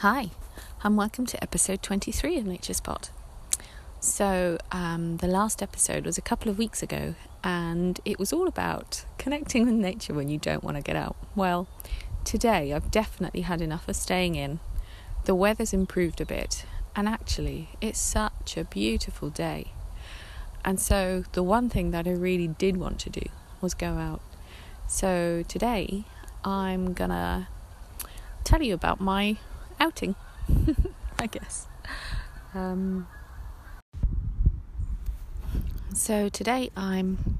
Hi, and welcome to episode 23 of Nature Spot. So, um, the last episode was a couple of weeks ago, and it was all about connecting with nature when you don't want to get out. Well, today I've definitely had enough of staying in. The weather's improved a bit, and actually, it's such a beautiful day. And so, the one thing that I really did want to do was go out. So, today I'm gonna tell you about my outing, I guess. Um, so today I'm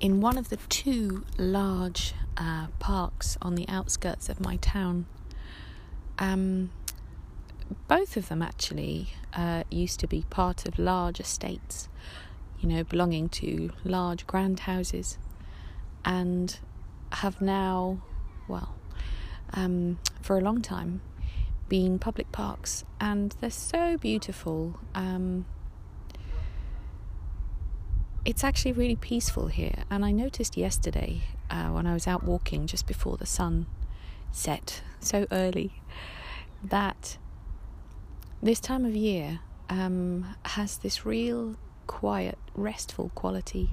in one of the two large uh, parks on the outskirts of my town. Um, both of them actually uh, used to be part of large estates, you know, belonging to large grand houses, and have now, well, um, for a long time, been public parks, and they're so beautiful. Um, it's actually really peaceful here, and I noticed yesterday uh, when I was out walking just before the sun set so early that this time of year um, has this real quiet, restful quality.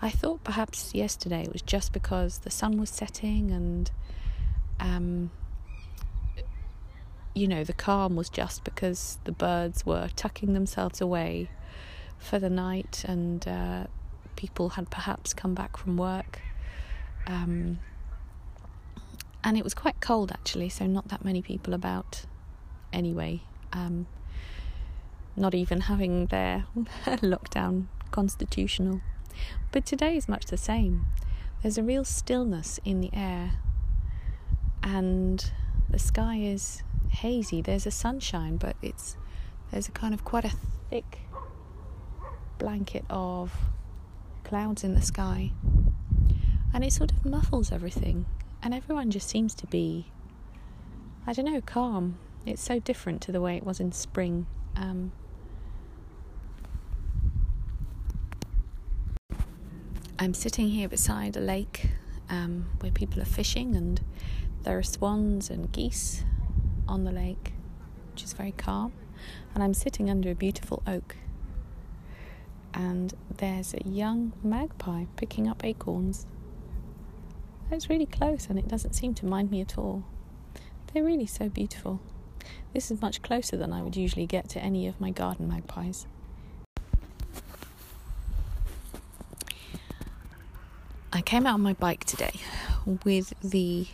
I thought perhaps yesterday it was just because the sun was setting and um, you know, the calm was just because the birds were tucking themselves away for the night and uh, people had perhaps come back from work. Um, and it was quite cold actually, so not that many people about anyway. Um, not even having their lockdown constitutional. But today is much the same. There's a real stillness in the air, and the sky is hazy. There's a sunshine, but it's there's a kind of quite a thick blanket of clouds in the sky, and it sort of muffles everything. And everyone just seems to be, I don't know, calm. It's so different to the way it was in spring. Um, I'm sitting here beside a lake um, where people are fishing, and there are swans and geese on the lake, which is very calm. And I'm sitting under a beautiful oak. And there's a young magpie picking up acorns. It's really close and it doesn't seem to mind me at all. They're really so beautiful. This is much closer than I would usually get to any of my garden magpies. I came out on my bike today with the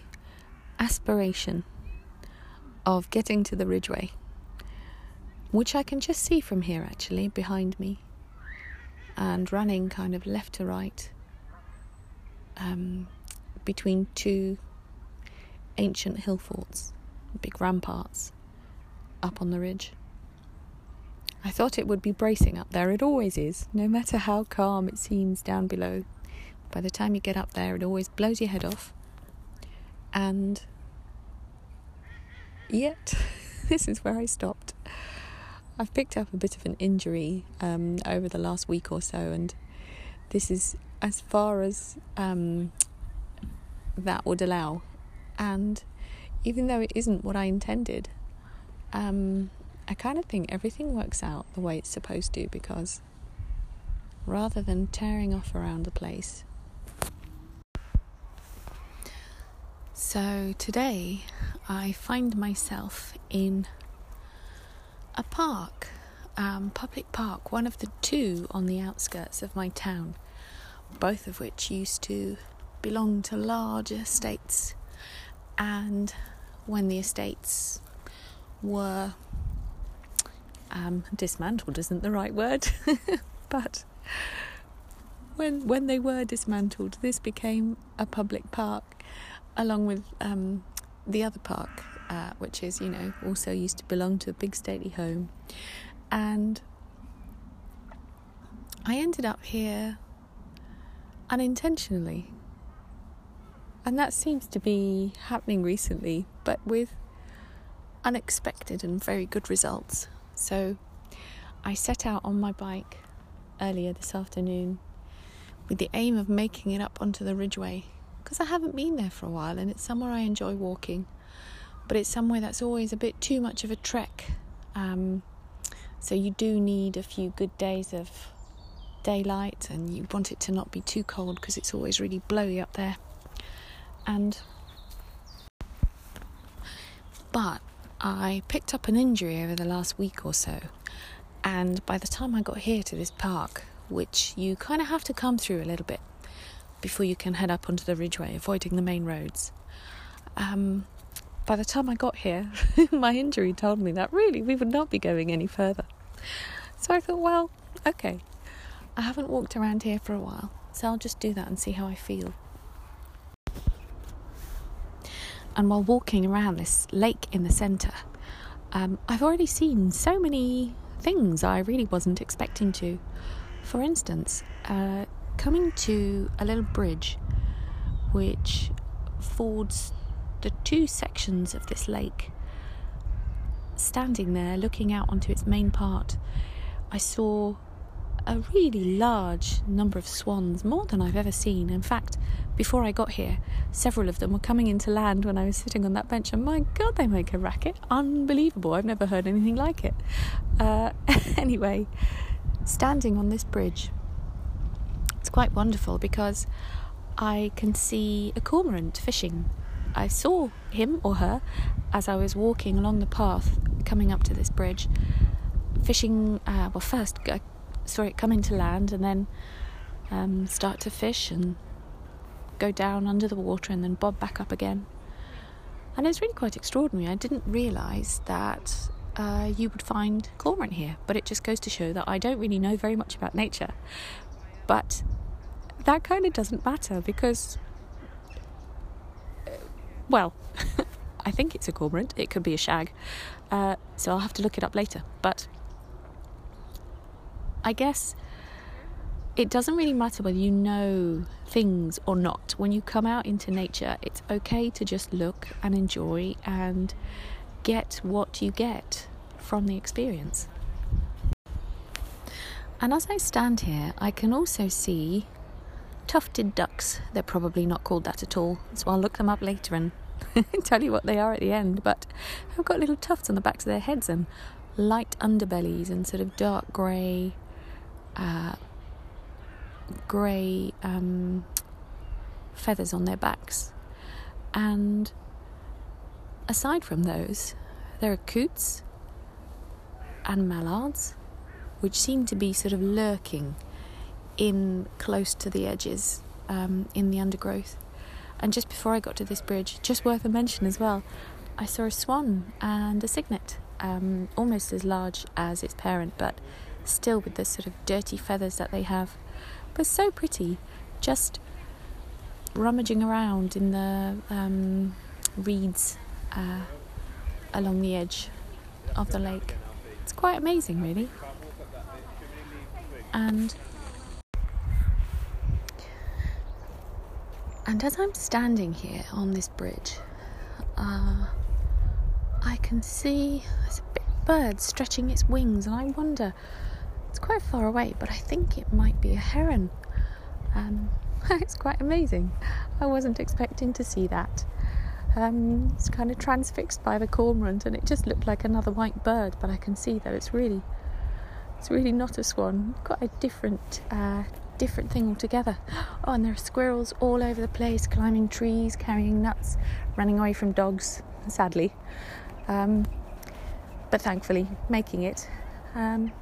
aspiration of getting to the Ridgeway, which I can just see from here actually behind me, and running kind of left to right um, between two ancient hill forts, big ramparts up on the ridge. I thought it would be bracing up there. It always is, no matter how calm it seems down below. By the time you get up there, it always blows your head off. And yet this is where I stopped. I've picked up a bit of an injury um, over the last week or so, and this is as far as um, that would allow. And even though it isn't what I intended, um, I kind of think everything works out the way it's supposed to because rather than tearing off around the place. So today I find myself in a park, um, public park, one of the two on the outskirts of my town, both of which used to belong to large estates. And when the estates were um, dismantled, isn't the right word, but when when they were dismantled, this became a public park, along with um, the other park, uh, which is, you know, also used to belong to a big stately home. And I ended up here unintentionally. And that seems to be happening recently, but with unexpected and very good results. So I set out on my bike earlier this afternoon with the aim of making it up onto the Ridgeway because I haven't been there for a while and it's somewhere I enjoy walking. but it's somewhere that's always a bit too much of a trek. Um, so you do need a few good days of daylight, and you want it to not be too cold because it's always really blowy up there. And but I picked up an injury over the last week or so, and by the time I got here to this park, which you kind of have to come through a little bit before you can head up onto the ridgeway, avoiding the main roads. Um, by the time I got here, my injury told me that really we would not be going any further. So I thought, well, okay, I haven't walked around here for a while, so I'll just do that and see how I feel. And while walking around this lake in the centre, um, I've already seen so many things I really wasn't expecting to. For instance, uh, coming to a little bridge which fords the two sections of this lake, standing there looking out onto its main part, I saw a really large number of swans, more than I've ever seen. In fact, before I got here, several of them were coming into land when I was sitting on that bench, and my God, they make a racket! Unbelievable! I've never heard anything like it. Uh, anyway, standing on this bridge, it's quite wonderful because I can see a cormorant fishing. I saw him or her as I was walking along the path coming up to this bridge, fishing. Uh, well, first I saw it come into land and then um, start to fish and go down under the water and then bob back up again. And it's really quite extraordinary. I didn't realise that uh, you would find cormorant here, but it just goes to show that I don't really know very much about nature. But that kind of doesn't matter because, uh, well, I think it's a cormorant. It could be a shag. Uh, so I'll have to look it up later. But I guess it doesn't really matter whether you know things or not. When you come out into nature, it's okay to just look and enjoy and get what you get from the experience. And as I stand here, I can also see tufted ducks. They're probably not called that at all, so I'll look them up later and tell you what they are at the end. But they've got little tufts on the backs of their heads and light underbellies and sort of dark grey uh, grey um, feathers on their backs. And aside from those, there are coots and mallards, which seem to be sort of lurking in close to the edges um, in the undergrowth. And just before I got to this bridge, just worth a mention as well, I saw a swan and a cygnet, um, almost as large as its parent, but still with the sort of dirty feathers that they have. But so pretty, just rummaging around in the um, reeds uh, along the edge of the lake. It's quite amazing, really. And and as I'm standing here on this bridge, uh, I can see there's a big bird stretching its wings, and I wonder it's quite far away, but I think it might be a heron. Um, it's quite amazing. I wasn't expecting to see that. Um, it's kind of transfixed by the cormorant, and it just looked like another white bird. But I can see that it's really, it's really not a swan. Quite a different, uh, different thing altogether. Oh, and there are squirrels all over the place, climbing trees, carrying nuts, running away from dogs. Sadly, um, but thankfully making it. Um,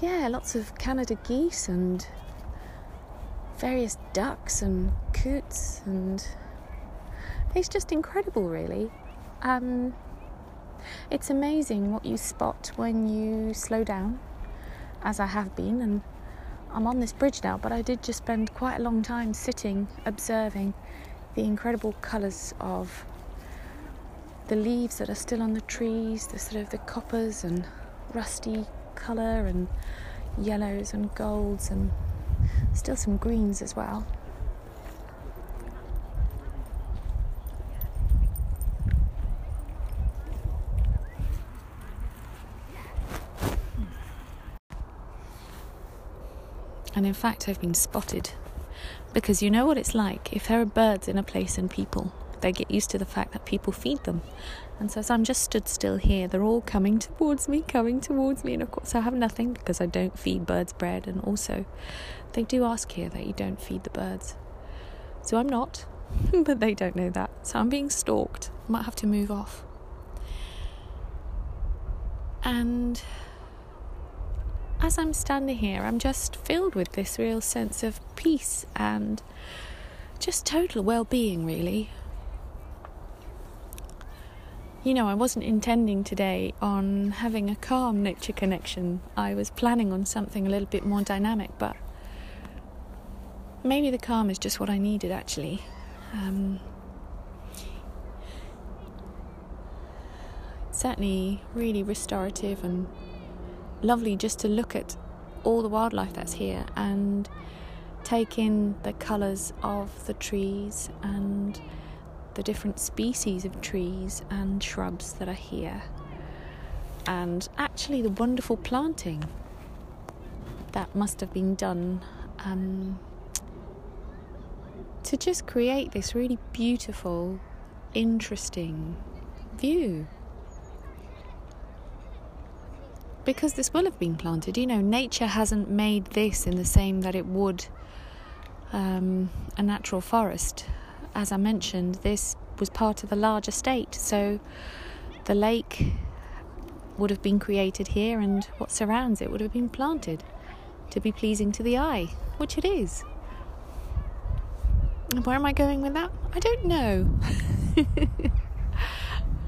yeah, lots of Canada geese and various ducks and coots, and it's just incredible, really. Um, it's amazing what you spot when you slow down, as I have been, and I'm on this bridge now, but I did just spend quite a long time sitting, observing the incredible colours of the leaves that are still on the trees, the sort of the coppers and rusty colour and yellows and golds and still some greens as well. In fact, I've been spotted because you know what it's like if there are birds in a place and people. they get used to the fact that people feed them. And so as I'm just stood still here, they're all coming towards me, coming towards me. And of course, I have nothing because I don't feed birds bread. And also, they do ask here that you don't feed the birds. So I'm not, but they don't know that. So I'm being stalked. I might have to move off. And as I'm standing here, I'm just filled with this real sense of peace and just total well being, really. You know, I wasn't intending today on having a calm nature connection. I was planning on something a little bit more dynamic, but maybe the calm is just what I needed actually. Um, certainly really restorative and lovely just to look at all the wildlife that's here and take in the colours of the trees and the different species of trees and shrubs that are here, and actually the wonderful planting that must have been done um, to just create this really beautiful, interesting view. Because this will have been planted, you know, nature hasn't made this in the same that it would um, a natural forest as I mentioned, this was part of a large estate, so the lake would have been created here and what surrounds it would have been planted to be pleasing to the eye, which it is. And where am I going with that? I don't know.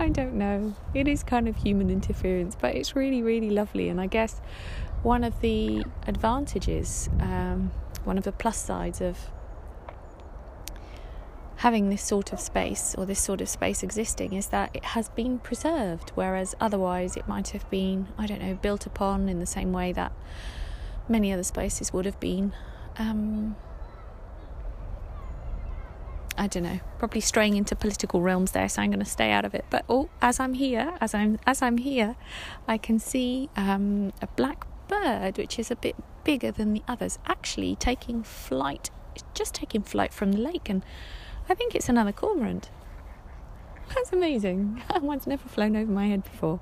I don't know. It is kind of human interference, but it's really, really lovely. And I guess one of the advantages, um, one of the plus sides of having this sort of space or this sort of space existing is that it has been preserved, whereas otherwise it might have been, I don't know, built upon in the same way that many other spaces would have been. Um, I don't know, probably straying into political realms there, so I'm going to stay out of it. But oh, as I'm here, as I'm as I'm here, I can see um, a black bird, which is a bit bigger than the others, actually taking flight, just taking flight from the lake and I think it's another cormorant. That's amazing. One's never flown over my head before.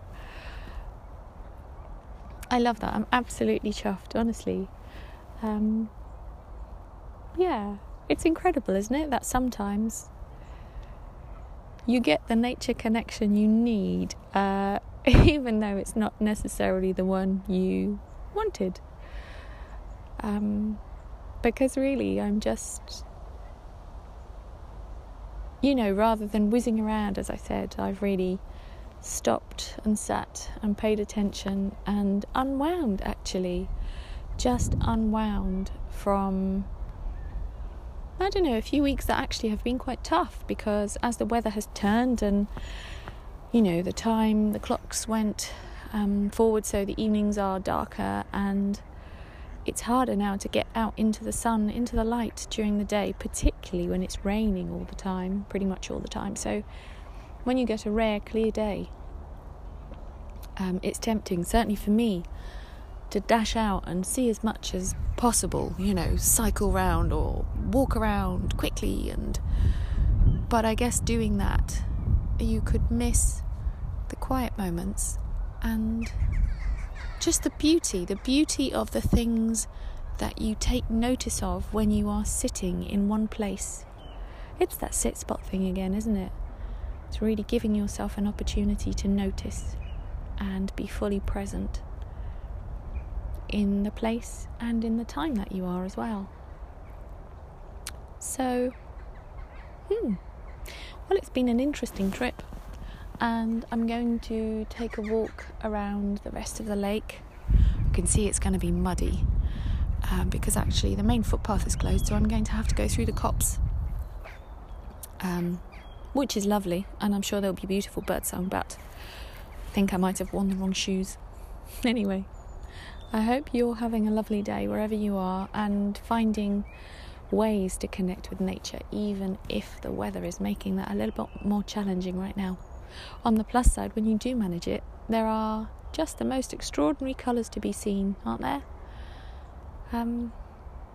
I love that. I'm absolutely chuffed, honestly. Um, yeah, it's incredible, isn't it? That sometimes you get the nature connection you need, uh, even though it's not necessarily the one you wanted. Um, because really, I'm just you know, rather than whizzing around, as I said, I've really stopped and sat and paid attention and unwound actually. Just unwound from, I don't know, a few weeks that actually have been quite tough because as the weather has turned and, you know, the time, the clocks went um, forward so the evenings are darker and it's harder now to get out into the sun, into the light during the day, particularly when it's raining all the time, pretty much all the time. So, when you get a rare, clear day, um, it's tempting, certainly for me, to dash out and see as much as possible, you know, cycle round or walk around quickly. And but I guess doing that, you could miss the quiet moments and just the beauty, the beauty of the things that you take notice of when you are sitting in one place. It's that sit spot thing again, isn't it? It's really giving yourself an opportunity to notice and be fully present in the place and in the time that you are as well. So, hmm. Well, it's been an interesting trip and I'm going to take a walk around the rest of the lake. You can see it's going to be muddy um, because actually the main footpath is closed, so I'm going to have to go through the copse, um, which is lovely, and I'm sure there'll be beautiful birdsong. But I think I might have worn the wrong shoes. Anyway, I hope you're having a lovely day wherever you are and finding ways to connect with nature, even if the weather is making that a little bit more challenging right now. On the plus side, when you do manage it, there are just the most extraordinary colours to be seen, aren't there? Um,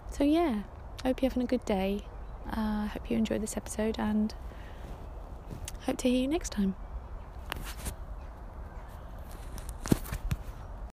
so, yeah, I hope you're having a good day. I uh, hope you enjoyed this episode and hope to hear you next time.